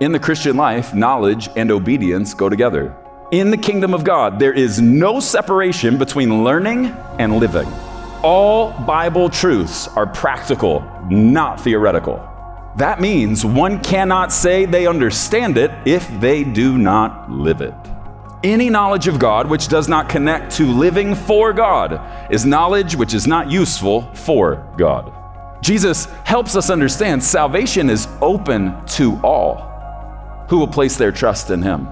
In the Christian life, knowledge and obedience go together. In the kingdom of God, there is no separation between learning and living. All Bible truths are practical, not theoretical. That means one cannot say they understand it if they do not live it. Any knowledge of God which does not connect to living for God is knowledge which is not useful for God. Jesus helps us understand salvation is open to all who will place their trust in him.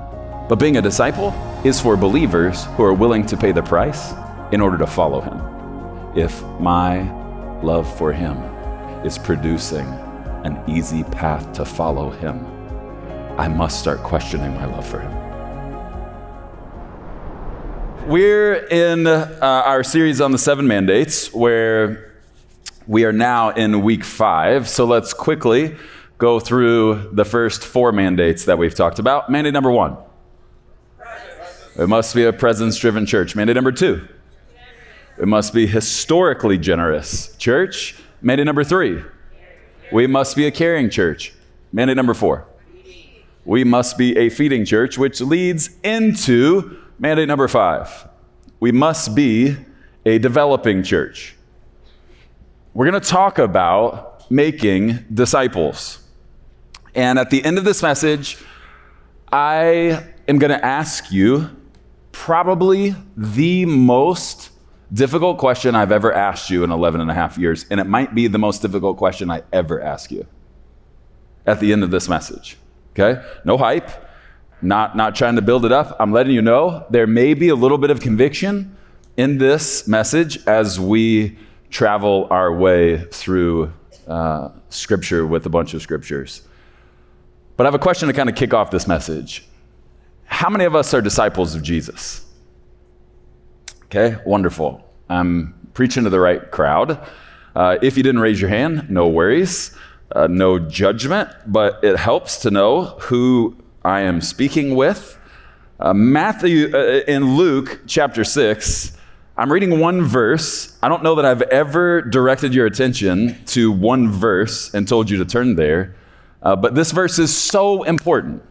But being a disciple is for believers who are willing to pay the price in order to follow him. If my love for him is producing an easy path to follow him, I must start questioning my love for him. We're in uh, our series on the seven mandates where we are now in week five. So let's quickly go through the first four mandates that we've talked about. Mandate number one it must be a presence driven church. Mandate number two it must be historically generous. Church. Mandate number three we must be a caring church. Mandate number four we must be a feeding church, which leads into mandate number five we must be a developing church. We're going to talk about making disciples. And at the end of this message, I am going to ask you probably the most difficult question I've ever asked you in 11 and a half years. And it might be the most difficult question I ever ask you at the end of this message. Okay? No hype, not, not trying to build it up. I'm letting you know there may be a little bit of conviction in this message as we travel our way through uh, scripture with a bunch of scriptures. But I have a question to kind of kick off this message. How many of us are disciples of Jesus? Okay, wonderful. I'm preaching to the right crowd. Uh, if you didn't raise your hand, no worries, uh, no judgment, but it helps to know who I am speaking with. Uh, Matthew, uh, in Luke chapter 6, I'm reading one verse. I don't know that I've ever directed your attention to one verse and told you to turn there. Uh, but this verse is so important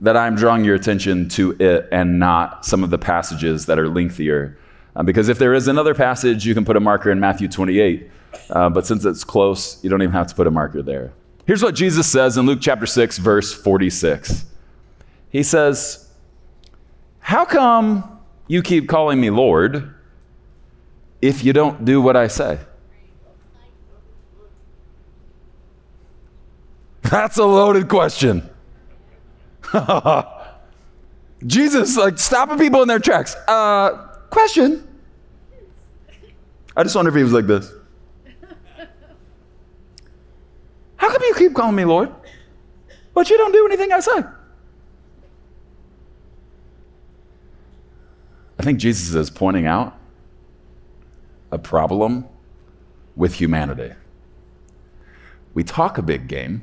that I'm drawing your attention to it and not some of the passages that are lengthier. Uh, because if there is another passage, you can put a marker in Matthew 28. Uh, but since it's close, you don't even have to put a marker there. Here's what Jesus says in Luke chapter 6, verse 46. He says, How come you keep calling me Lord if you don't do what I say? That's a loaded question. Jesus, like, stopping people in their tracks. Uh, question. I just wonder if he was like this. How come you keep calling me Lord, but you don't do anything I say? I think Jesus is pointing out a problem with humanity. We talk a big game,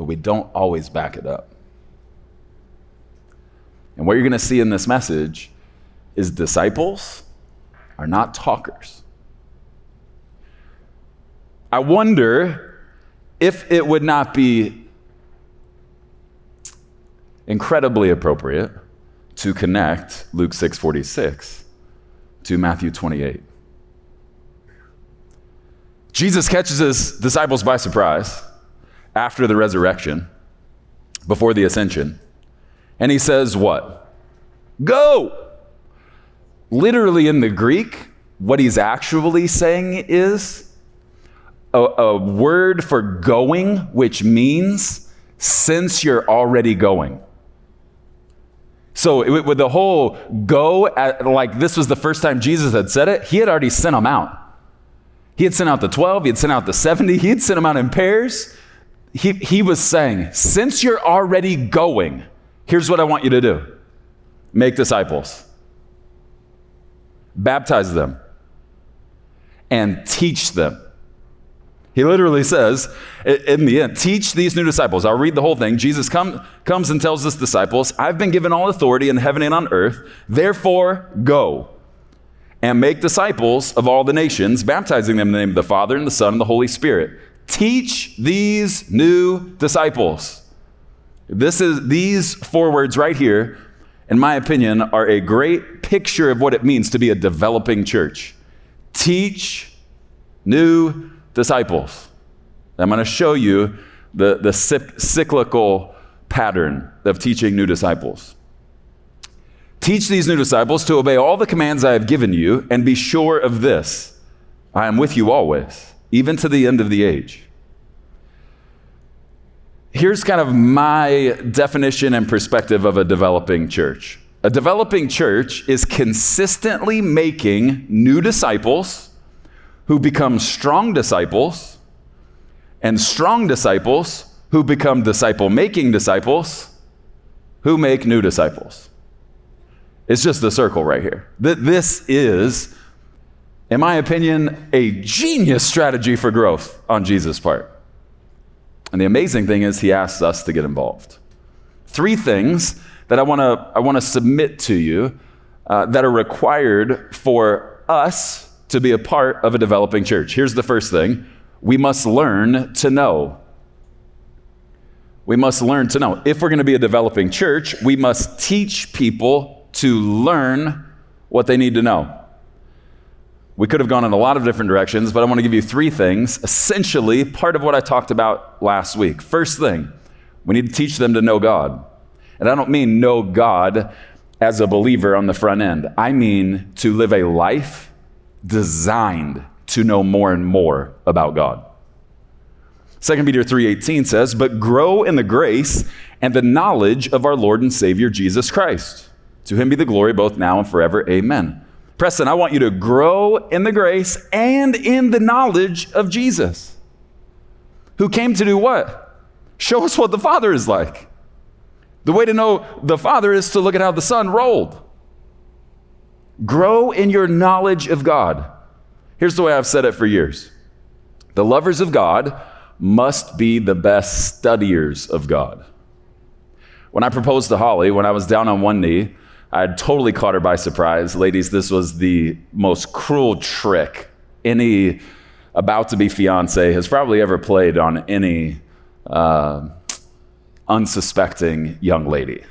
but we don't always back it up. And what you're going to see in this message is disciples are not talkers. I wonder if it would not be incredibly appropriate to connect Luke 6:46 to Matthew 28. Jesus catches his disciples by surprise after the resurrection, before the ascension. And he says, What? Go! Literally in the Greek, what he's actually saying is a, a word for going, which means since you're already going. So, with the whole go, at, like this was the first time Jesus had said it, he had already sent them out. He had sent out the 12, he had sent out the 70, he had sent them out in pairs he, he was saying, since you're already going, here's what I want you to do make disciples, baptize them, and teach them. He literally says in the end, teach these new disciples. I'll read the whole thing. Jesus come, comes and tells his disciples, I've been given all authority in heaven and on earth, therefore go and make disciples of all the nations, baptizing them in the name of the Father and the Son and the Holy Spirit Teach these new disciples. This is these four words right here, in my opinion, are a great picture of what it means to be a developing church. Teach new disciples. I'm going to show you the, the cyclical pattern of teaching new disciples. Teach these new disciples to obey all the commands I have given you, and be sure of this I am with you always, even to the end of the age. Here's kind of my definition and perspective of a developing church. A developing church is consistently making new disciples who become strong disciples, and strong disciples who become disciple making disciples who make new disciples. It's just the circle right here. This is, in my opinion, a genius strategy for growth on Jesus' part. And the amazing thing is, he asks us to get involved. Three things that I want to I want to submit to you uh, that are required for us to be a part of a developing church. Here's the first thing: we must learn to know. We must learn to know. If we're going to be a developing church, we must teach people to learn what they need to know. We could have gone in a lot of different directions, but I want to give you three things, essentially part of what I talked about last week. First thing, we need to teach them to know God. And I don't mean know God as a believer on the front end, I mean to live a life designed to know more and more about God. 2 Peter 3:18 says, "But grow in the grace and the knowledge of our Lord and Savior Jesus Christ." To him be the glory both now and forever. Amen. Preston, I want you to grow in the grace and in the knowledge of Jesus, who came to do what? Show us what the Father is like. The way to know the Father is to look at how the Son rolled. Grow in your knowledge of God. Here's the way I've said it for years the lovers of God must be the best studiers of God. When I proposed to Holly, when I was down on one knee, I had totally caught her by surprise. Ladies, this was the most cruel trick any about to be fiance has probably ever played on any uh, unsuspecting young lady.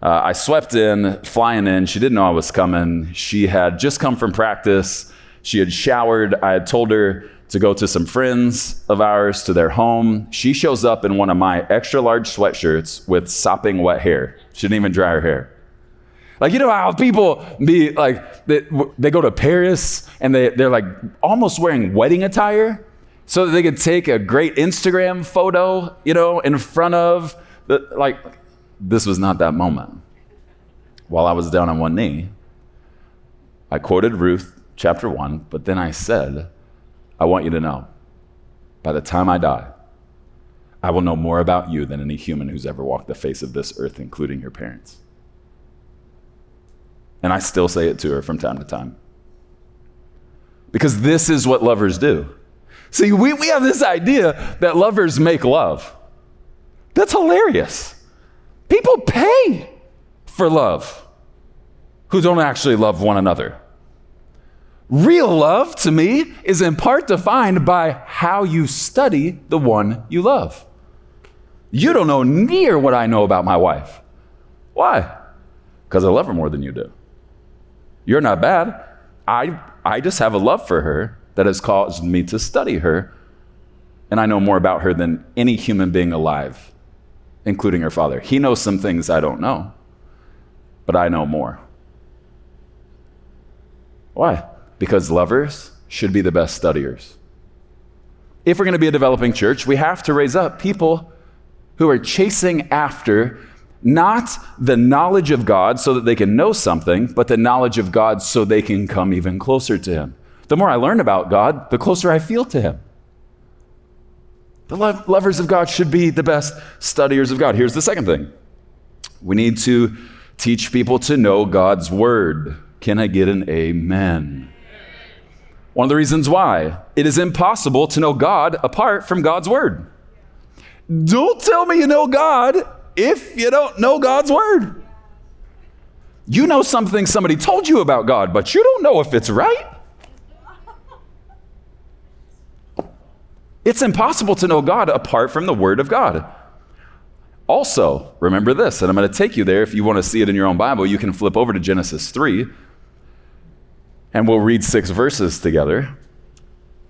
Uh, I swept in, flying in. She didn't know I was coming. She had just come from practice. She had showered. I had told her to go to some friends of ours to their home. She shows up in one of my extra large sweatshirts with sopping wet hair. She didn't even dry her hair. Like, you know how people be like, they, they go to Paris and they, they're like almost wearing wedding attire so that they could take a great Instagram photo, you know, in front of the, like, this was not that moment. While I was down on one knee, I quoted Ruth chapter one, but then I said, I want you to know, by the time I die, I will know more about you than any human who's ever walked the face of this earth, including your parents. And I still say it to her from time to time. Because this is what lovers do. See, we, we have this idea that lovers make love. That's hilarious. People pay for love who don't actually love one another. Real love, to me, is in part defined by how you study the one you love. You don't know near what I know about my wife. Why? Because I love her more than you do. You're not bad. I, I just have a love for her that has caused me to study her. And I know more about her than any human being alive, including her father. He knows some things I don't know, but I know more. Why? Because lovers should be the best studiers. If we're going to be a developing church, we have to raise up people who are chasing after not the knowledge of God so that they can know something, but the knowledge of God so they can come even closer to Him. The more I learn about God, the closer I feel to Him. The lo- lovers of God should be the best studiers of God. Here's the second thing we need to teach people to know God's Word. Can I get an amen? One of the reasons why it is impossible to know God apart from God's Word. Don't tell me you know God if you don't know God's word. You know something somebody told you about God, but you don't know if it's right. It's impossible to know God apart from the Word of God. Also, remember this, and I'm going to take you there. If you want to see it in your own Bible, you can flip over to Genesis 3, and we'll read six verses together.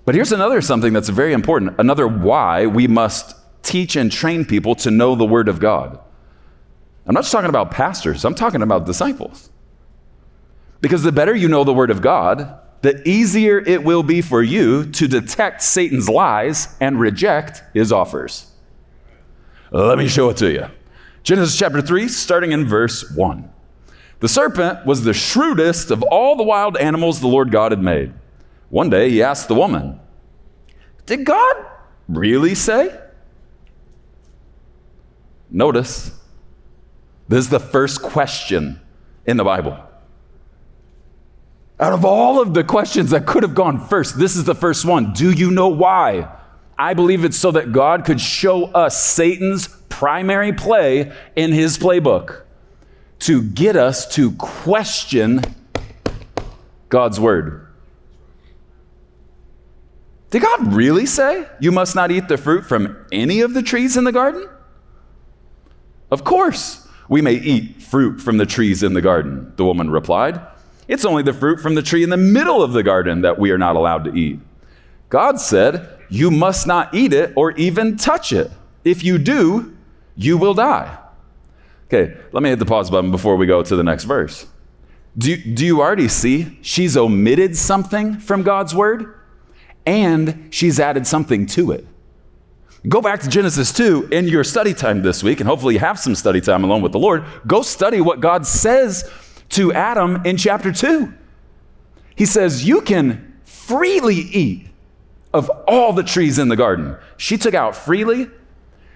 But here's another something that's very important another why we must teach and train people to know the Word of God. I'm not just talking about pastors, I'm talking about disciples. Because the better you know the Word of God, the easier it will be for you to detect Satan's lies and reject his offers. Let me show it to you. Genesis chapter 3, starting in verse 1. The serpent was the shrewdest of all the wild animals the Lord God had made. One day he asked the woman, Did God really say? Notice, this is the first question in the Bible. Out of all of the questions that could have gone first, this is the first one. Do you know why? I believe it's so that God could show us Satan's primary play in his playbook to get us to question God's word. Did God really say you must not eat the fruit from any of the trees in the garden? Of course, we may eat fruit from the trees in the garden, the woman replied. It's only the fruit from the tree in the middle of the garden that we are not allowed to eat. God said, You must not eat it or even touch it. If you do, you will die. Okay, let me hit the pause button before we go to the next verse. Do, do you already see she's omitted something from God's word and she's added something to it? Go back to Genesis 2 in your study time this week, and hopefully you have some study time alone with the Lord. Go study what God says to Adam in chapter 2. He says, You can freely eat of all the trees in the garden. She took out freely,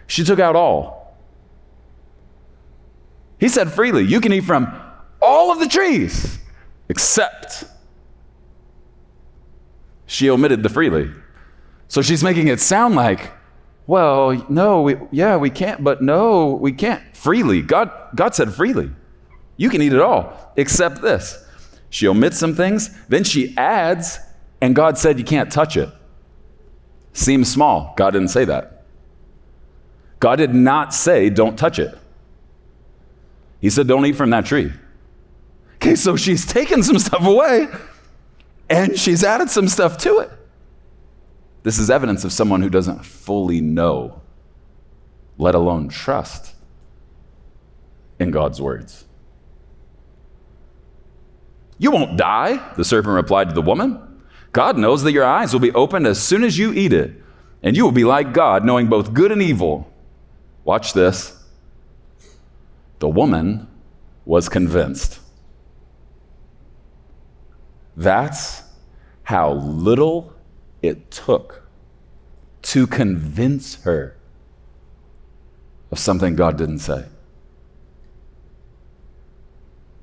she took out all. He said, Freely, you can eat from all of the trees except. She omitted the freely. So she's making it sound like, well, no, we, yeah, we can't, but no, we can't. Freely. God, God said freely. You can eat it all, except this. She omits some things, then she adds, and God said you can't touch it. Seems small. God didn't say that. God did not say don't touch it. He said don't eat from that tree. Okay, so she's taken some stuff away and she's added some stuff to it. This is evidence of someone who doesn't fully know, let alone trust in God's words. You won't die, the serpent replied to the woman. God knows that your eyes will be opened as soon as you eat it, and you will be like God, knowing both good and evil. Watch this. The woman was convinced. That's how little it took to convince her of something God didn't say.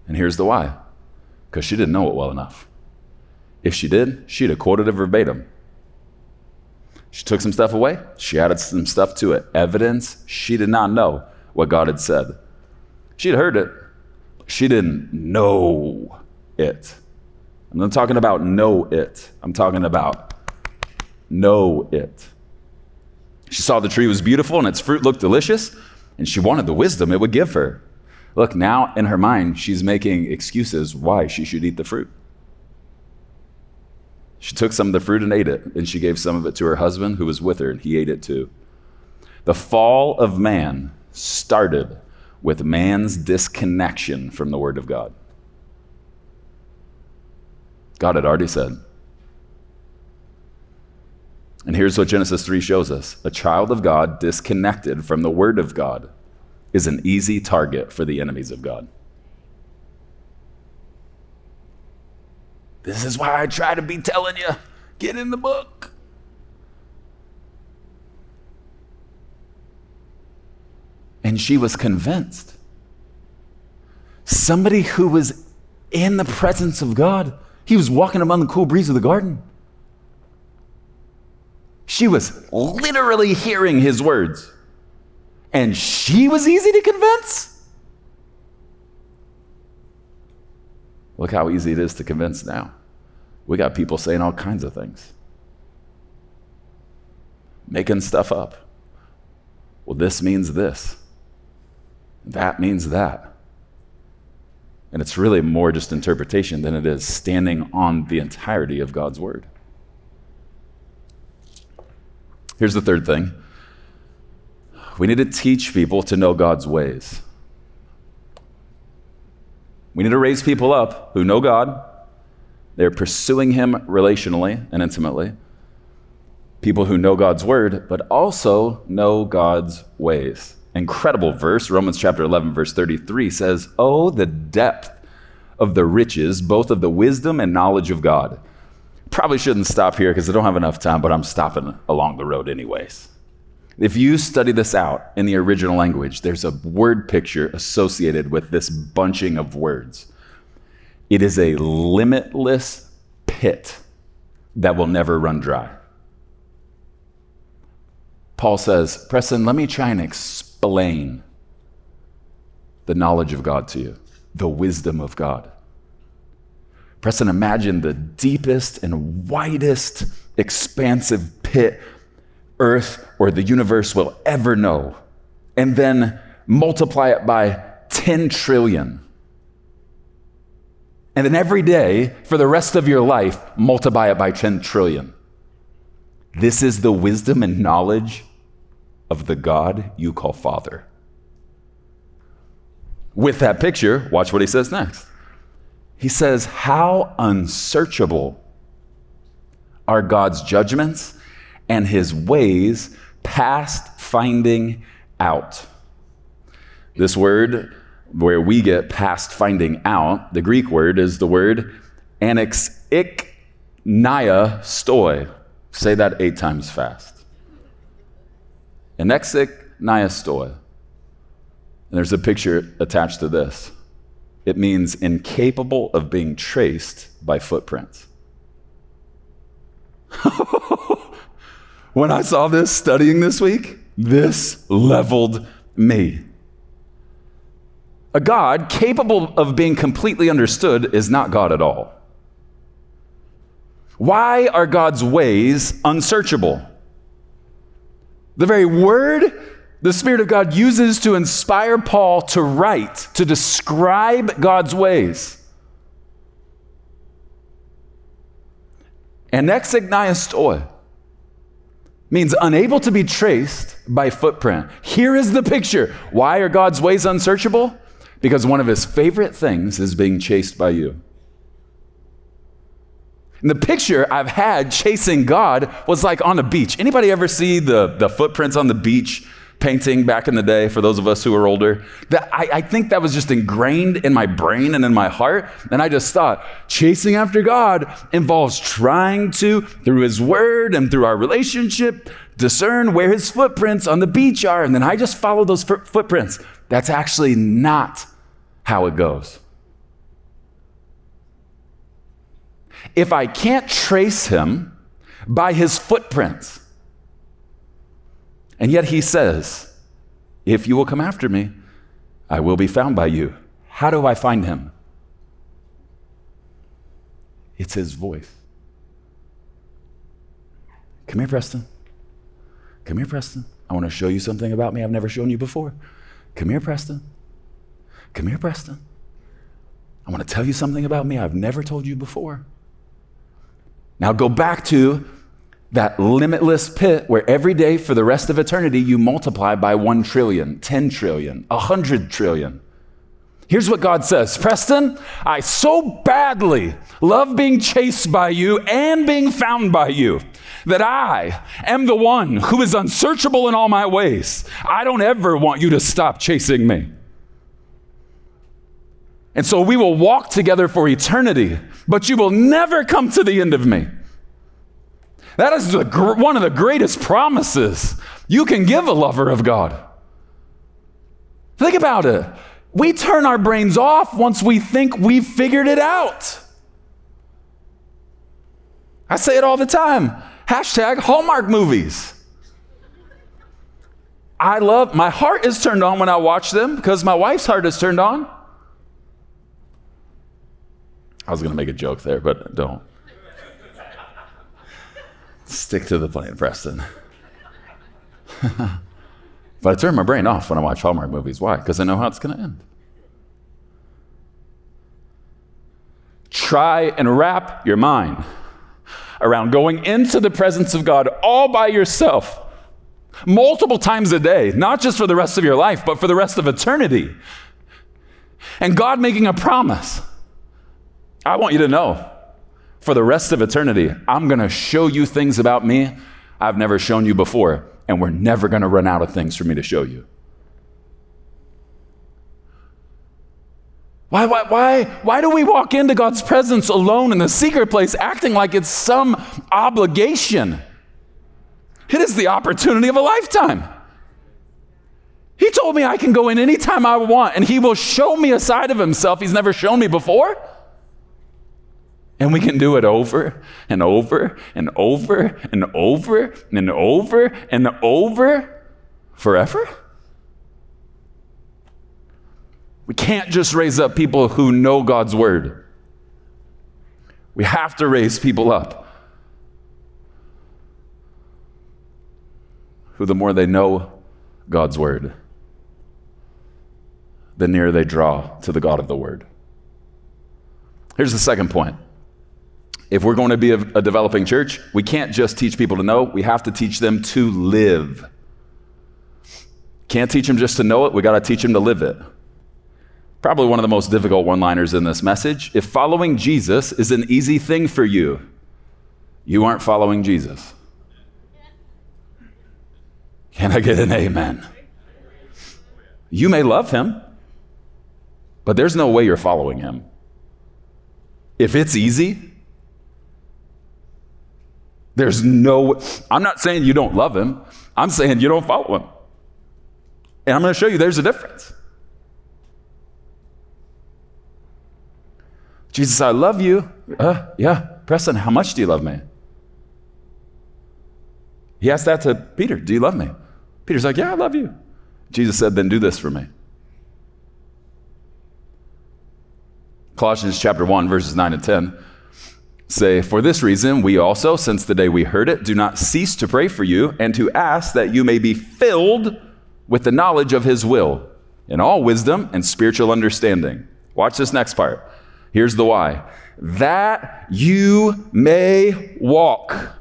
And here's the why because she didn't know it well enough. If she did, she'd have quoted it verbatim. She took some stuff away, she added some stuff to it. Evidence she did not know what God had said. She'd heard it, she didn't know it. I'm not talking about know it, I'm talking about know it. She saw the tree was beautiful and its fruit looked delicious, and she wanted the wisdom it would give her. Look, now in her mind, she's making excuses why she should eat the fruit. She took some of the fruit and ate it, and she gave some of it to her husband who was with her, and he ate it too. The fall of man started with man's disconnection from the Word of God. God had already said. And here's what Genesis 3 shows us a child of God disconnected from the Word of God is an easy target for the enemies of God. This is why I try to be telling you get in the book. And she was convinced. Somebody who was in the presence of God, he was walking among the cool breeze of the garden. She was literally hearing his words and she was easy to convince? Look how easy it is to convince now. We got people saying all kinds of things. making stuff up. Well, this means this, that means that. And it's really more just interpretation than it is standing on the entirety of God's word. Here's the third thing we need to teach people to know God's ways. We need to raise people up who know God. They're pursuing Him relationally and intimately. People who know God's word, but also know God's ways. Incredible verse, Romans chapter 11, verse 33 says, Oh, the depth of the riches, both of the wisdom and knowledge of God. Probably shouldn't stop here because I don't have enough time, but I'm stopping along the road anyways. If you study this out in the original language, there's a word picture associated with this bunching of words. It is a limitless pit that will never run dry. Paul says, Preston, let me try and explain the knowledge of God to you, the wisdom of God. Preston, imagine the deepest and widest, expansive pit earth or the universe will ever know, and then multiply it by 10 trillion. And then every day for the rest of your life, multiply it by 10 trillion. This is the wisdom and knowledge of the God you call Father. With that picture, watch what he says next. He says, How unsearchable are God's judgments and his ways past finding out. This word, where we get past finding out, the Greek word is the word anexiknia stoi. Say that eight times fast. Anexiknia stoi. And there's a picture attached to this. It means incapable of being traced by footprints. when I saw this studying this week, this leveled me. A God capable of being completely understood is not God at all. Why are God's ways unsearchable? The very word the Spirit of God uses to inspire Paul to write, to describe God's ways. Anexigniastoi means unable to be traced by footprint. Here is the picture. Why are God's ways unsearchable? Because one of his favorite things is being chased by you. And the picture I've had chasing God was like on a beach. Anybody ever see the, the footprints on the beach painting back in the day, for those of us who are older, that I, I, think that was just ingrained in my brain and in my heart. And I just thought, chasing after God involves trying to, through His Word and through our relationship, discern where His footprints on the beach are. And then I just follow those footprints. That's actually not how it goes. If I can't trace Him by His footprints, and yet he says, If you will come after me, I will be found by you. How do I find him? It's his voice. Come here, Preston. Come here, Preston. I want to show you something about me I've never shown you before. Come here, Preston. Come here, Preston. I want to tell you something about me I've never told you before. Now go back to that limitless pit where every day for the rest of eternity you multiply by 1 trillion, 10 trillion, 100 trillion. Here's what God says Preston, I so badly love being chased by you and being found by you that I am the one who is unsearchable in all my ways. I don't ever want you to stop chasing me. And so we will walk together for eternity, but you will never come to the end of me. That is the, one of the greatest promises you can give a lover of God. Think about it. We turn our brains off once we think we've figured it out. I say it all the time. Hashtag Hallmark movies. I love, my heart is turned on when I watch them because my wife's heart is turned on. I was going to make a joke there, but don't. Stick to the plan, Preston. but I turn my brain off when I watch Hallmark movies. Why? Because I know how it's going to end. Try and wrap your mind around going into the presence of God all by yourself, multiple times a day, not just for the rest of your life, but for the rest of eternity. And God making a promise. I want you to know for the rest of eternity, I'm going to show you things about me I've never shown you before, and we're never going to run out of things for me to show you. Why, why, why, why do we walk into God's presence alone in the secret place acting like it's some obligation? It is the opportunity of a lifetime. He told me I can go in anytime I want and He will show me a side of Himself He's never shown me before. And we can do it over and over and over and over and over and over forever. We can't just raise up people who know God's word. We have to raise people up who, the more they know God's word, the nearer they draw to the God of the word. Here's the second point if we're going to be a, a, developing church, we can't just teach people to know, we have to teach them to live. Can't teach them just to know it, we got to teach them to live it. Probably one of the most difficult one liners in this message. If following Jesus is an easy thing for you, you aren't following Jesus. Can I get an amen? You may love him, but there's no way you're following him. If it's easy, there's no, I'm not saying you don't love him. I'm saying you don't follow him. And I'm going to show you there's a difference. Jesus, I love you. Uh, yeah, Preston, how much do you love me? He asked that to Peter, Do you love me? Peter's like, Yeah, I love you. Jesus said, Then do this for me. Colossians chapter 1, verses 9 and 10 say, For this reason, we also, since the day we heard it, do not cease to pray for you and to ask that you may be filled with the knowledge of his will in all wisdom and spiritual understanding. Watch this next part. Here's the why that you may walk.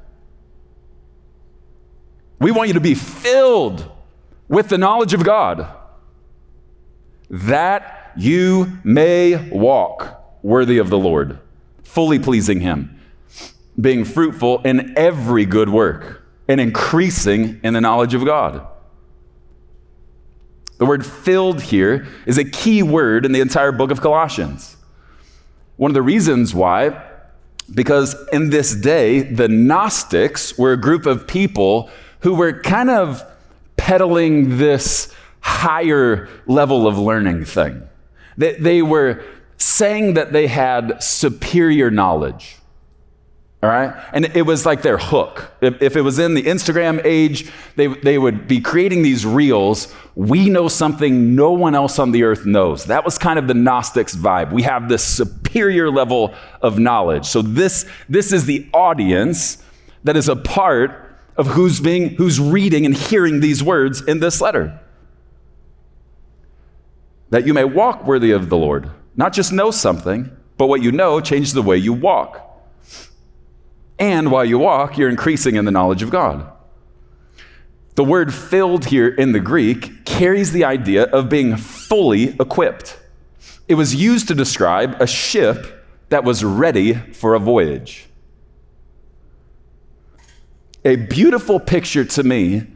We want you to be filled with the knowledge of God, that you may walk worthy of the Lord fully pleasing Him, being fruitful in every good work, and increasing in the knowledge of God. The word filled here is a key word in the entire book of Colossians. One of the reasons why, because in this day, the Gnostics were a group of people who were kind of peddling this higher level of learning thing. They, they were saying that they had superior knowledge. All right? And it was like their hook. If, if, it was in the Instagram age, they, they would be creating these reels. We know something no one else on the earth knows. That was kind of the Gnostics vibe. We have this superior level of knowledge. So this, this is the audience that is a part of who's being who's reading and hearing these words in this letter. That you may walk worthy of the Lord not just know something, but what you know changes the way you walk. And while you walk, you're increasing in the knowledge of God. The word filled here in the Greek carries the idea of being fully equipped. It was used to describe a ship that was ready for a voyage. A beautiful picture to me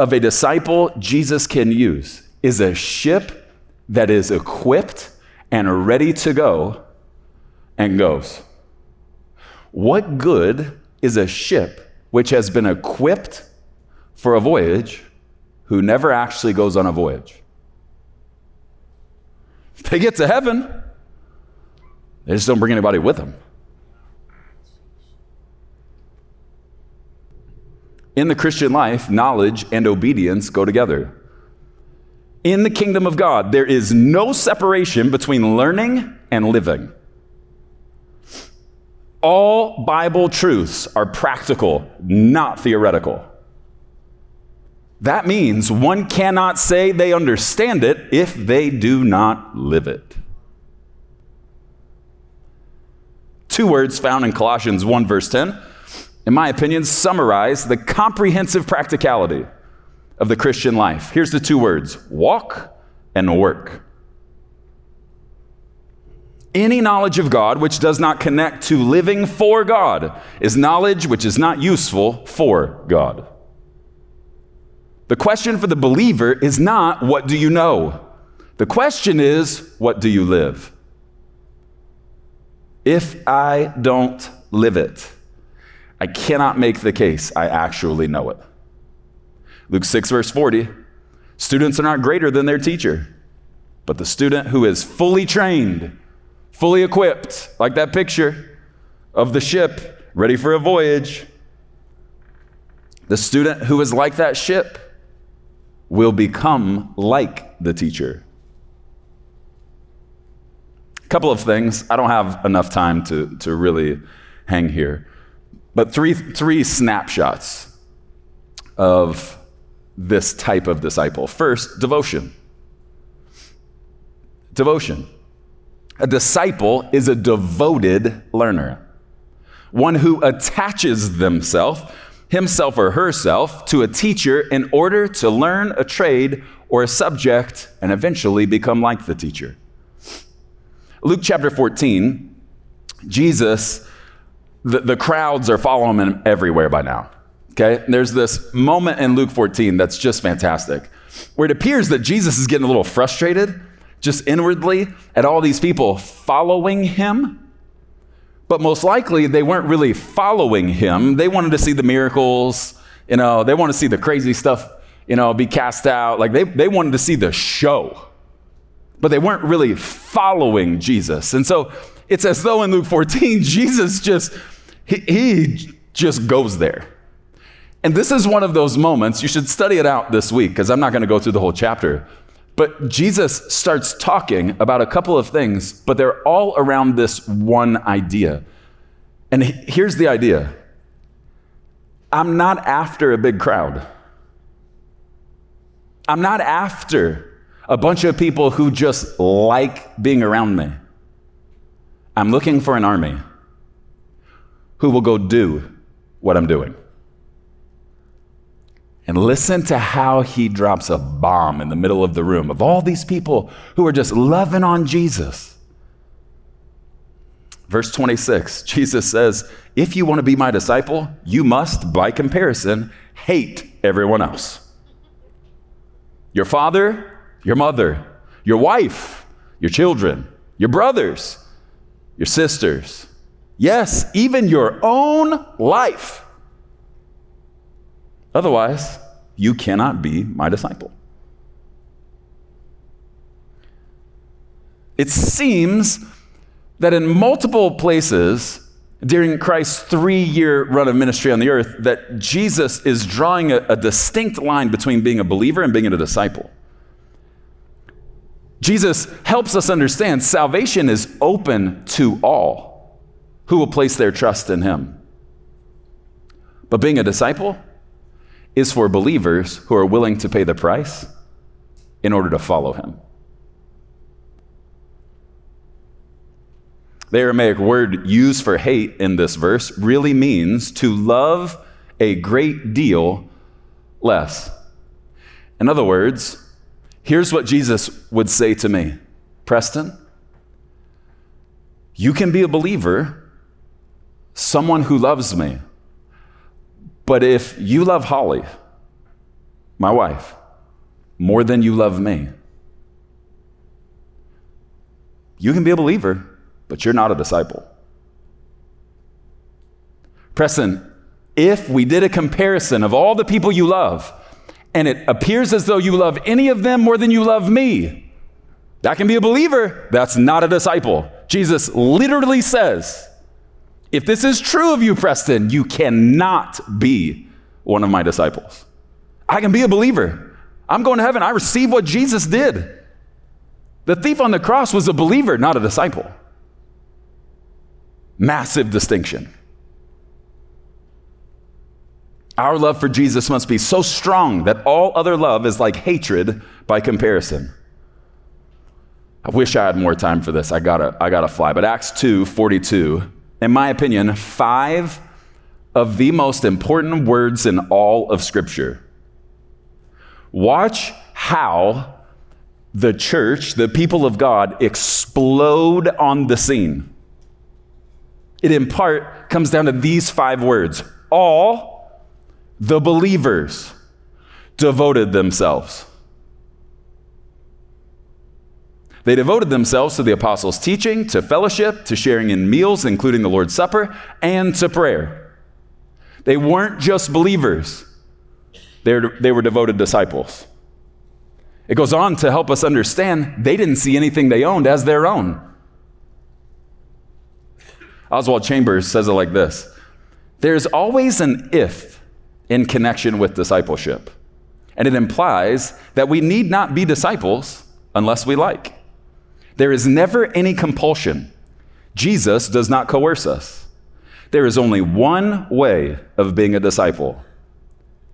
of a disciple Jesus can use is a ship that is equipped and ready to go and goes. What good is a ship which has been equipped for a voyage who never actually goes on a voyage? They get to heaven, they just don't bring anybody with them. In the Christian life, knowledge and obedience go together in the kingdom of God, there is no separation between learning and living. All Bible truths are practical, not theoretical. That means one cannot say they understand it if they do not live it. Two words found in Colossians 1, verse 10, in my opinion, summarize the comprehensive practicality of the Christian life. Here's the two words walk and work. Any knowledge of God which does not connect to living for God is knowledge which is not useful for God. The question for the believer is not, what do you know? The question is, what do you live? If I don't live it, I cannot make the case I actually know it. Luke 6, verse 40 students are not greater than their teacher, but the student who is fully trained, fully equipped, like that picture of the ship ready for a voyage. The student who is like that ship will become like the teacher. A couple of things. I don't have enough time to, to really hang here. But three, three snapshots of this type of disciple. First, devotion. Devotion. A disciple is a devoted learner, one who attaches themselves, himself or herself, to a teacher in order to learn a trade or a subject and eventually become like the teacher. Luke chapter 14, Jesus, the, the crowds are following him everywhere by now. Okay? There's this moment in Luke 14 that's just fantastic, where it appears that Jesus is getting a little frustrated, just inwardly, at all these people following him. But most likely, they weren't really following him. They wanted to see the miracles, you know, they want to see the crazy stuff, you know, be cast out. Like they, they wanted to see the show, but they weren't really following Jesus. And so it's as though in Luke 14, Jesus just, he, he just goes there. And this is one of those moments, you should study it out this week because I'm not going to go through the whole chapter. But Jesus starts talking about a couple of things, but they're all around this one idea. And here's the idea I'm not after a big crowd. I'm not after a bunch of people who just like being around me. I'm looking for an army who will go do what I'm doing. And listen to how he drops a bomb in the middle of the room of all these people who are just loving on Jesus. Verse 26, Jesus says, If you want to be my disciple, you must, by comparison, hate everyone else. Your father, your mother, your wife, your children, your brothers, your sisters. Yes, even your own life. Otherwise, you cannot be my disciple. It seems that in multiple places during Christ's three year run of ministry on the earth, that Jesus is drawing a, a distinct line between being a believer and being a disciple. Jesus helps us understand salvation is open to all who will place their trust in him. But being a disciple is for believers who are willing to pay the price in order to follow him. The Aramaic word used for hate in this verse really means to love a great deal less. In other words, here's what Jesus would say to me Preston, you can be a believer, someone who loves me, but if you love Holly, my wife, more than you love me, you can be a believer, but you're not a disciple. Preston, if we did a comparison of all the people you love, and it appears as though you love any of them more than you love me, that can be a believer. That's not a disciple. Jesus literally says, if this is true of you, Preston, you cannot be one of my disciples. I can be a believer. I'm going to heaven. I receive what Jesus did. The thief on the cross was a believer, not a disciple. Massive distinction. Our love for Jesus must be so strong that all other love is like hatred by comparison. I wish I had more time for this. I gotta, I gotta fly. But Acts 2 42, in my opinion, five of the most important words in all of Scripture. Watch how the church, the people of God, explode on the scene. It in part comes down to these five words all the believers devoted themselves. They devoted themselves to the apostles' teaching, to fellowship, to sharing in meals, including the Lord's Supper, and to prayer. They weren't just believers, they were, devoted disciples. It goes on to help us understand they didn't see anything they owned as their own. Oswald Chambers says it like this There's always an if in connection with discipleship. And it implies that we need not be disciples unless we like. There is never any compulsion. Jesus does not coerce us. There is only one way of being a disciple,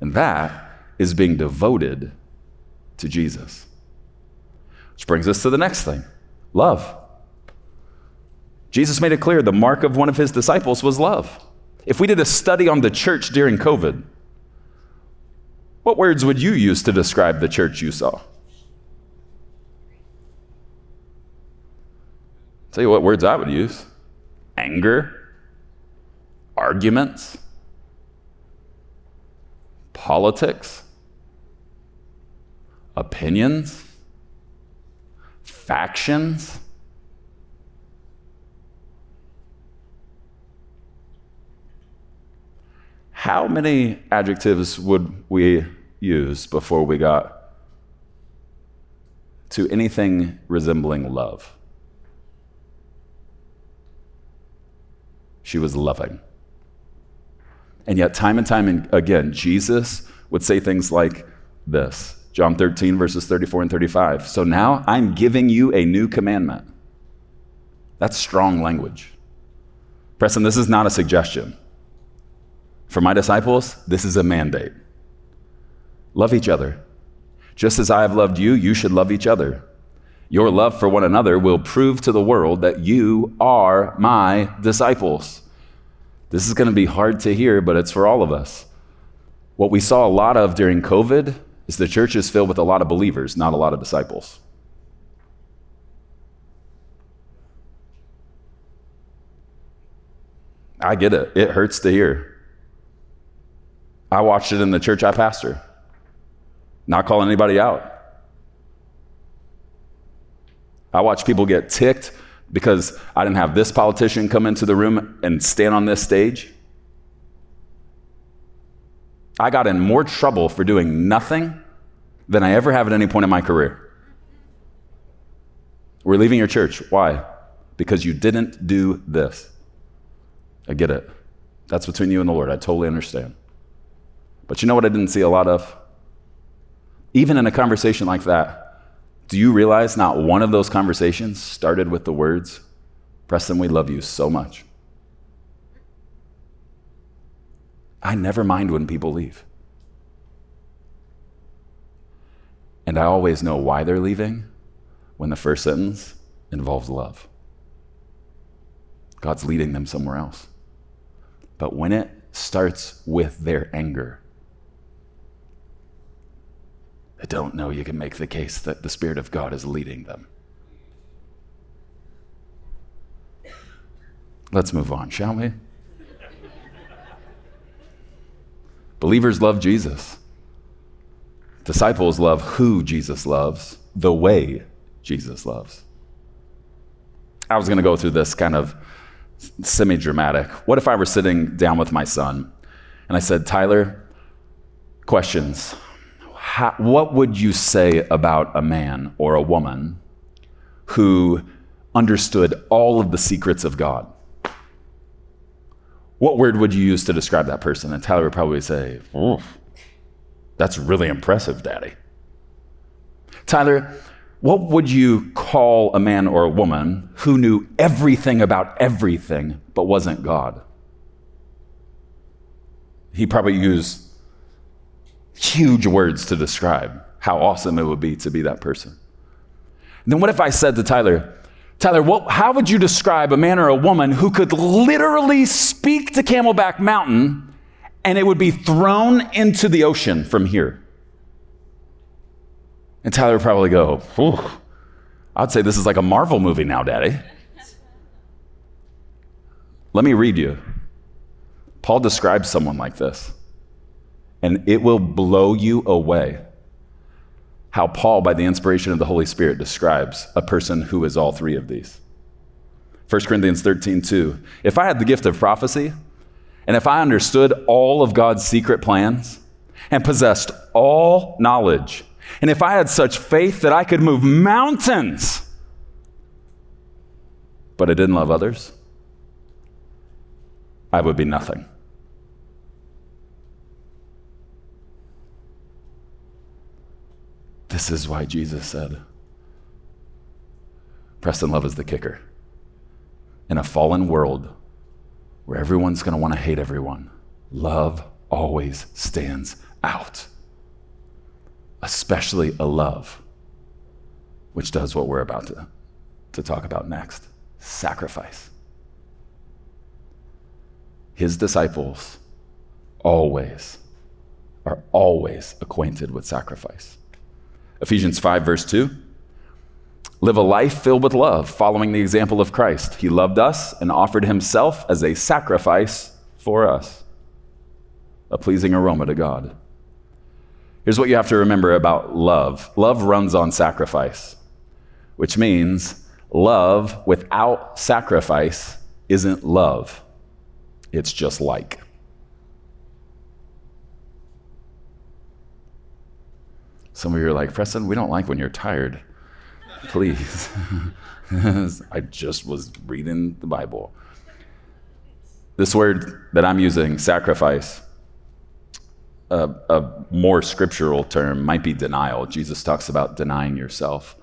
and that is being devoted to Jesus. Which brings us to the next thing love. Jesus made it clear the mark of one of his disciples was love. If we did a study on the church during COVID, what words would you use to describe the church you saw? Tell you what words I would use. Anger, arguments, politics, opinions, factions. How many adjectives would we use before we got to anything resembling love? She was loving. And yet, time and time again, Jesus would say things like this John 13, verses 34 and 35. So now I'm giving you a new commandment. That's strong language. Preston, this is not a suggestion. For my disciples, this is a mandate love each other. Just as I have loved you, you should love each other. Your love for one another will prove to the world that you are my disciples. This is going to be hard to hear, but it's for all of us. What we saw a lot of during COVID is the church is filled with a lot of believers, not a lot of disciples. I get it. It hurts to hear. I watched it in the church I pastor. Not calling anybody out. I watch people get ticked because I didn't have this politician come into the room and stand on this stage. I got in more trouble for doing nothing than I ever have at any point in my career. We're leaving your church. Why? Because you didn't do this. I get it. That's between you and the Lord. I totally understand. But you know what I didn't see a lot of? Even in a conversation like that, do you realize not one of those conversations started with the words, Preston, we love you so much? I never mind when people leave. And I always know why they're leaving when the first sentence involves love. God's leading them somewhere else. But when it starts with their anger, I don't know you can make the case that the Spirit of God is leading them. Let's move on, shall we? Believers love Jesus. Disciples love who Jesus loves, the way Jesus loves. I was going to go through this kind of semi dramatic. What if I were sitting down with my son and I said, Tyler, questions how, what would you say about a man or a woman who understood all of the secrets of God? What word would you use to describe that person? And Tyler would probably say, That's really impressive, Daddy. Tyler, what would you call a man or a woman who knew everything about everything but wasn't God? He probably used Huge words to describe how awesome it would be to be that person. Then what if I said to Tyler, Tyler, what, how would you describe a man or a woman who could literally speak to Camelback Mountain and it would be thrown into the ocean from here? And Tyler would probably go, I'd say this is like a Marvel movie now, Daddy. Let me read you. Paul describes someone like this, and it will blow you away how Paul, by the inspiration of the Holy Spirit, describes a person who is all three of these. 1 Corinthians 13, 2. If I had the gift of prophecy, and if I understood all of God's secret plans, and possessed all knowledge, and if I had such faith that I could move mountains, but I didn't love others, I would be nothing. This is why Jesus said, Preston Love is the kicker. In a fallen world where everyone's going to want to hate everyone, love always stands out, especially a love which does what we're about to, to talk about next sacrifice. His disciples always are always acquainted with sacrifice. Ephesians 5, verse 2. Live a life filled with love, following the example of Christ. He loved us and offered himself as a sacrifice for us, a pleasing aroma to God. Here's what you have to remember about love love runs on sacrifice, which means love without sacrifice isn't love, it's just like. Some of you are like, Preston, we don't like when you're tired. Please. I just was reading the Bible. This word that I'm using, sacrifice, a, a, more scriptural term might be denial. Jesus talks about denying yourself.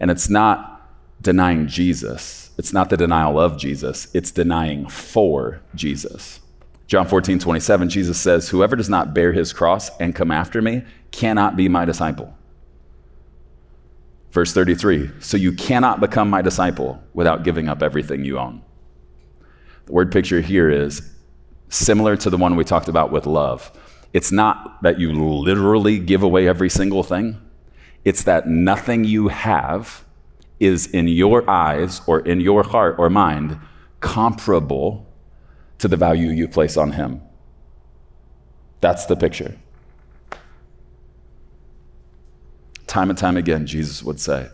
And it's not denying Jesus, it's not the denial of Jesus, it's denying for Jesus. John 14, 27, Jesus says, Whoever does not bear his cross and come after me cannot be my disciple. Verse 33, so you cannot become my disciple without giving up everything you own. The word picture here is similar to the one we talked about with love. It's not that you literally give away every single thing, it's that nothing you have is in your eyes or in your heart or mind comparable to the value you place on Him. That's the picture. Time and time again, Jesus would say,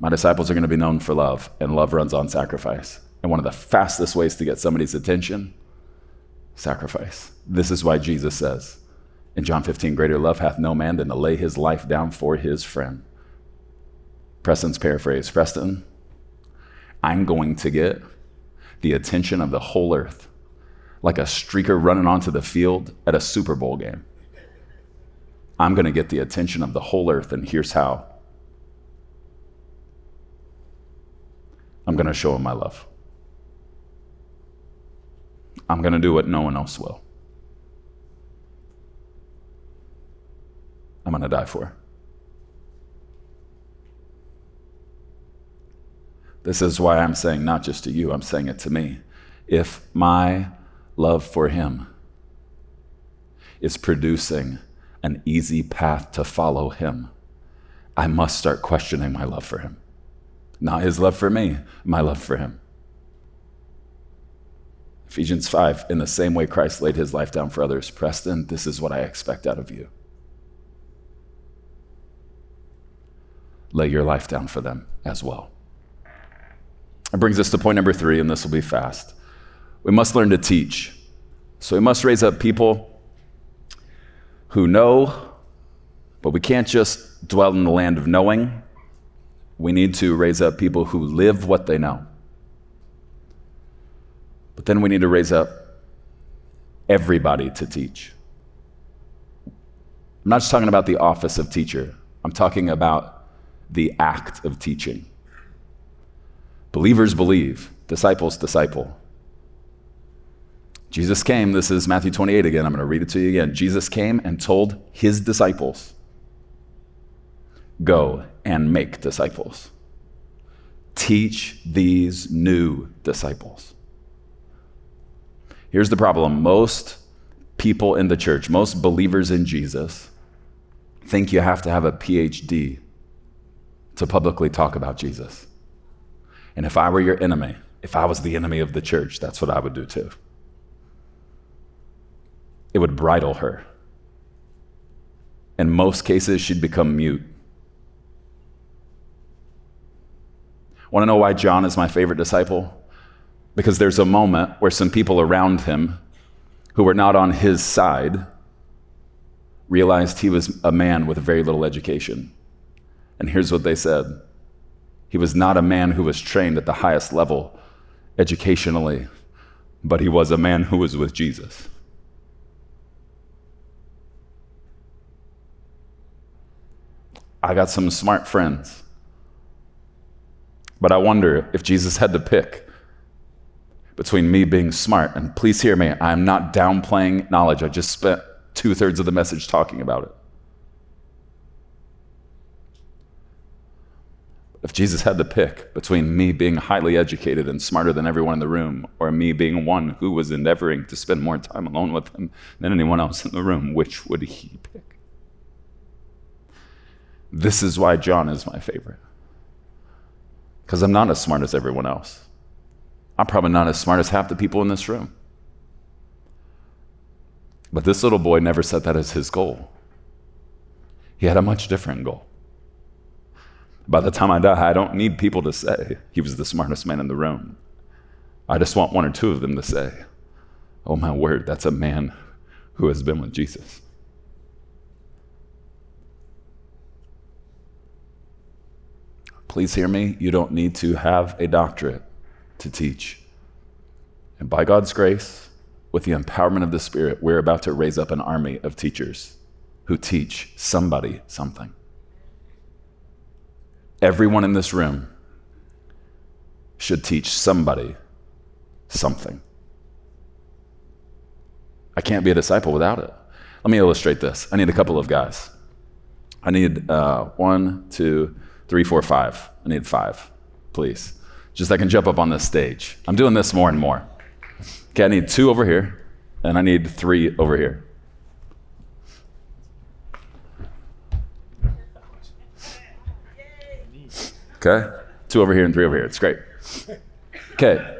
My disciples are going to be known for love, and love runs on sacrifice. And one of the fastest ways to get somebody's attention, sacrifice. This is why Jesus says in John 15, Greater love hath no man than to lay his life down for his friend. Preston's paraphrase Preston, I'm going to get the attention of the whole earth, like a streaker running onto the field at a Super Bowl game. I'm going to get the attention of the whole earth, and here's how I'm going to show them my love. I'm going to do what no one else will. I'm going to die for. This is why I'm saying not just to you, I'm saying it to me. If my love for Him is producing an easy path to follow Him, I must start questioning my love for Him. Not His love for me, my love for Him. Ephesians 5, in the same way Christ laid His life down for others, Preston, this is what I expect out of you. Lay your life down for them as well. It brings us to point number three, and this will be fast. We must learn to teach. So we must raise up people who know, but we can't just dwell in the land of knowing. We need to raise up people who live what they know. But then we need to raise up everybody to teach. I'm not just talking about the office of teacher, I'm talking about the act of teaching. Believers believe, disciples disciple. Jesus came, this is Matthew 28 again. I'm going to read it to you again. Jesus came and told his disciples, Go and make disciples. Teach these new disciples. Here's the problem most people in the church, most believers in Jesus, think you have to have a PhD to publicly talk about Jesus. And if I were your enemy, if I was the enemy of the church, that's what I would do too. It would bridle her. In most cases, she'd become mute. Want to know why John is my favorite disciple? Because there's a moment where some people around him who were not on his side realized he was a man with very little education. And here's what they said He was not a man who was trained at the highest level educationally, but he was a man who was with Jesus. I got some smart friends. But I wonder if Jesus had to pick between me being smart, and please hear me, I'm not downplaying knowledge. I just spent two thirds of the message talking about it. If Jesus had to pick between me being highly educated and smarter than everyone in the room, or me being one who was endeavoring to spend more time alone with him than anyone else in the room, which would he pick? This is why John is my favorite. Because I'm not as smart as everyone else. I'm probably not as smart as half the people in this room. But this little boy never set that as his goal. He had a much different goal. By the time I die, I don't need people to say he was the smartest man in the room. I just want one or two of them to say, Oh my word, that's a man who has been with Jesus. Please hear me. You don't need to have a doctorate to teach. And by God's grace, with the empowerment of the Spirit, we're about to raise up an army of teachers who teach somebody something. Everyone in this room should teach somebody something. I can't be a disciple without it. Let me illustrate this. I need a couple of guys. I need uh, one, two, three, four, five. I need five, please. Just I can jump up on this stage. I'm doing this more and more. Okay, I need two over here, and I need three over here. Okay, two over here and three over here. It's great. Okay,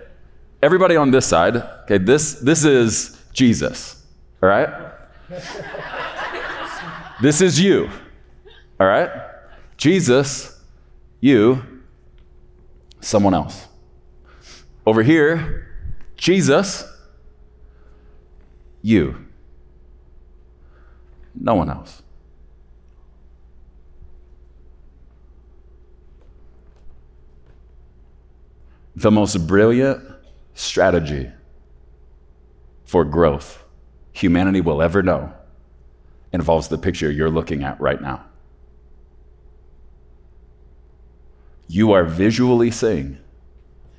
everybody on this side. Okay, this this is Jesus. All right. This is you. All right. Jesus you, someone else. Over here, Jesus, you, no one else. The most brilliant strategy for growth humanity will ever know involves the picture you're looking at right now. you are visually seeing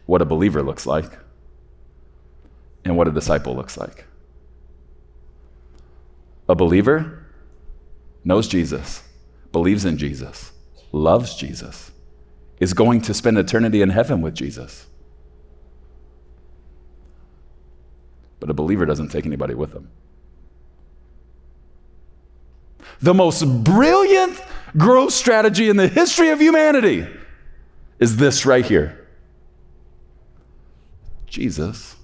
what a believer looks like and what a disciple looks like. A believer knows Jesus, believes in Jesus, loves Jesus, is going to spend eternity in heaven with Jesus. But a believer doesn't take anybody with them. The most brilliant growth strategy in the history of humanity is this right here Jesus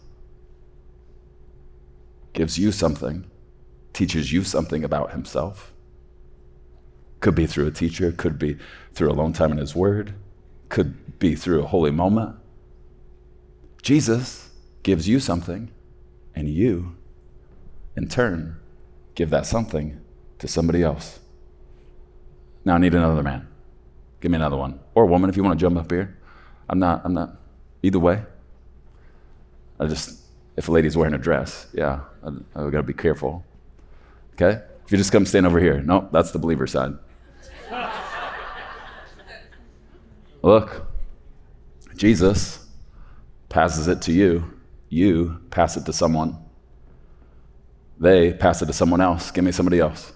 gives you something, teaches you something about himself. Could be through a teacher, could be through a long time in his word, could be through a holy moment. Jesus gives you something, and you, in turn, give that something to somebody else. Now I need another man. Give me another one. Or a woman if you want to jump up here. I'm not, I'm not, either way. I just, if a lady's wearing a dress, yeah, I, I gotta be careful. Okay? If you just come stand over here, no, that's the believer side. Look, Jesus passes it to you, you pass it to someone, They pass it to someone else. Give me somebody else.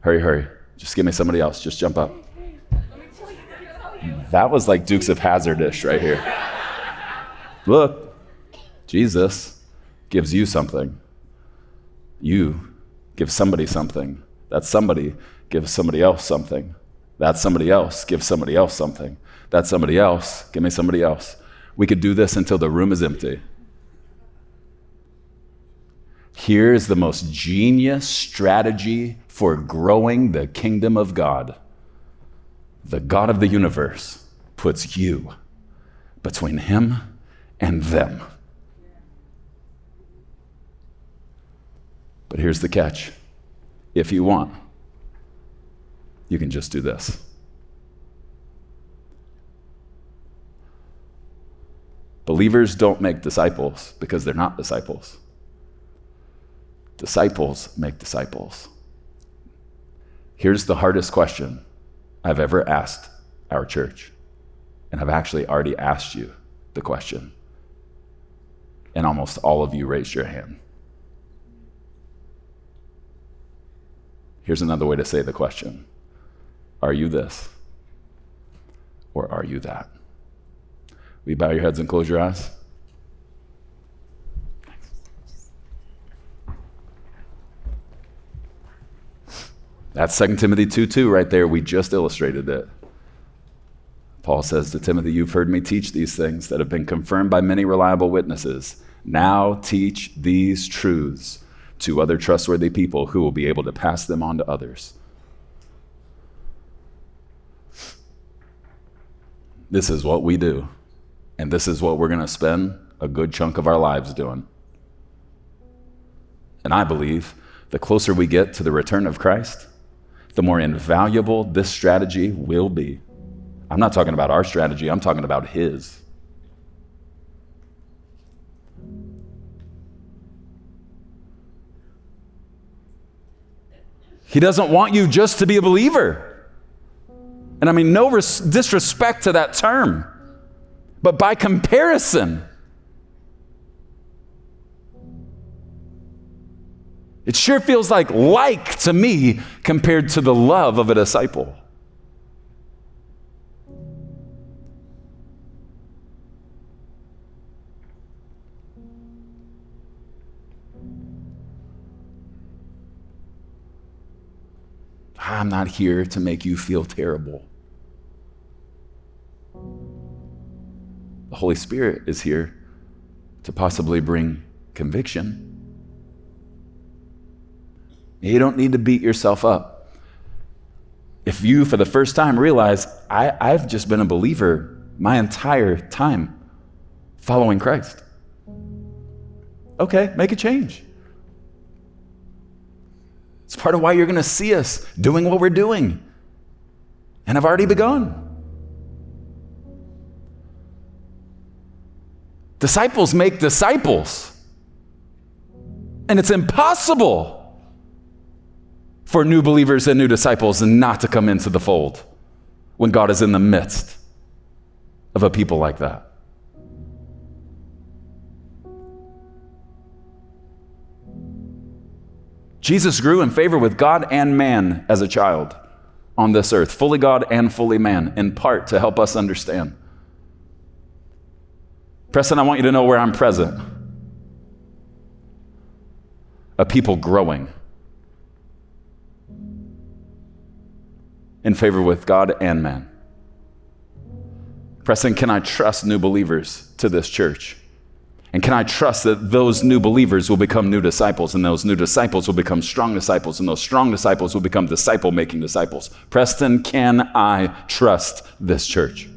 Hurry, hurry. Just give me somebody else. Just jump up. That was like Dukes of Hazzardish right here. Look, Jesus gives you something. You give somebody something. That somebody gives somebody else something. That somebody else Give somebody else something. That's somebody else, give me somebody else. We could do this until the room is empty. Here's the most genius strategy for growing the kingdom of God. The God of the universe puts you between him and them. But here's the catch if you want, you can just do this. Believers don't make disciples because they're not disciples. Disciples make disciples. Here's the hardest question I've ever asked our church. And I've actually already asked you the question. And almost all of you raised your hand. Here's another way to say the question Are you this? Or are you that? Will you bow your heads and close your eyes? That's 2 Timothy 2 2 right there. We just illustrated it. Paul says to Timothy, You've heard me teach these things that have been confirmed by many reliable witnesses. Now teach these truths to other trustworthy people who will be able to pass them on to others. This is what we do, and this is what we're going to spend a good chunk of our lives doing. And I believe the closer we get to the return of Christ, the more invaluable this strategy will be. I'm not talking about our strategy, I'm talking about His. He doesn't want you just to be a believer. And I mean, no res- disrespect to that term, but by comparison, it sure feels like like to me compared to the love of a disciple. I'm not here to make you feel terrible. The Holy Spirit is here to possibly bring conviction. You don't need to beat yourself up. If you, for the first time, realize, I, I've just been a believer my entire time following Christ. Okay, make a change. It's part of why you're going to see us doing what we're doing. And I've already begun. Disciples make disciples. And it's impossible for new believers and new disciples not to come into the fold when God is in the midst of a people like that. Jesus grew in favor with God and man as a child on this earth, fully God and fully man, in part to help us understand. Preston, I want you to know where I'm present. A people growing in favor with God and man. Preston, can I trust new believers to this church? And can I trust that those new believers will become new disciples, and those new disciples will become strong disciples, and those strong disciples will become disciple making disciples? Preston, can I trust this church?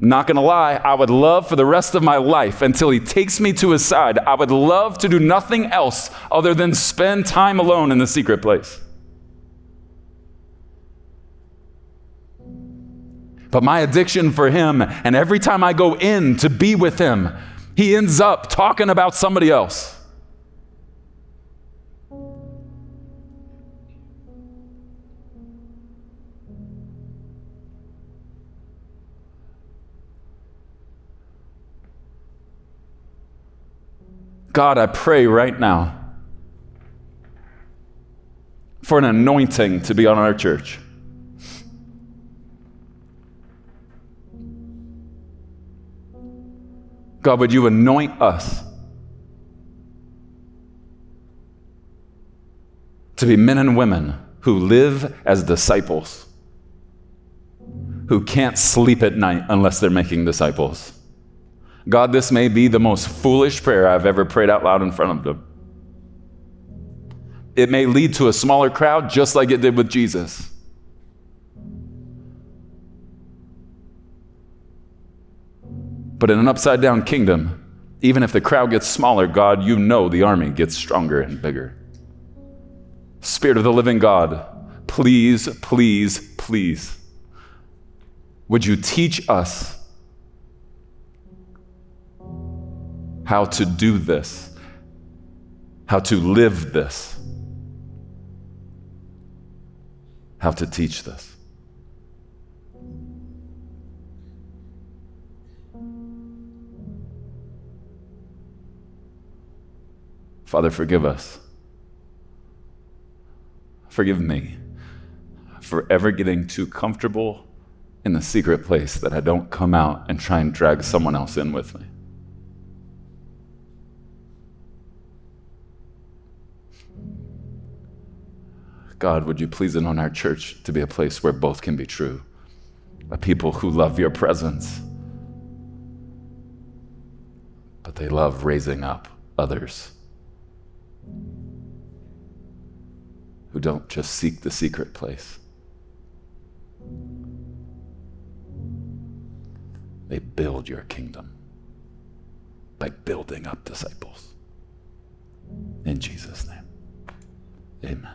Not gonna lie, I would love for the rest of my life until he takes me to his side, I would love to do nothing else other than spend time alone in the secret place. But my addiction for him, and every time I go in to be with him, he ends up talking about somebody else. God, I pray right now for an anointing to be on our church. God, would you anoint us to be men and women who live as disciples, who can't sleep at night unless they're making disciples. God, this may be the most foolish prayer I've ever prayed out loud in front of them. It may lead to a smaller crowd, just like it did with Jesus. But in an upside down kingdom, even if the crowd gets smaller, God, you know the army gets stronger and bigger. Spirit of the living God, please, please, please, would you teach us how to do this, how to live this, how to teach this? Father, forgive us forgive me for ever getting too comfortable in the secret place that I don't come out and try and drag someone else in with me. God, would you please anoint our church to be a place where both can be true? A people who love your presence, but they love raising up others. Who don't just seek the secret place. They build your kingdom by building up disciples. In Jesus' name, amen.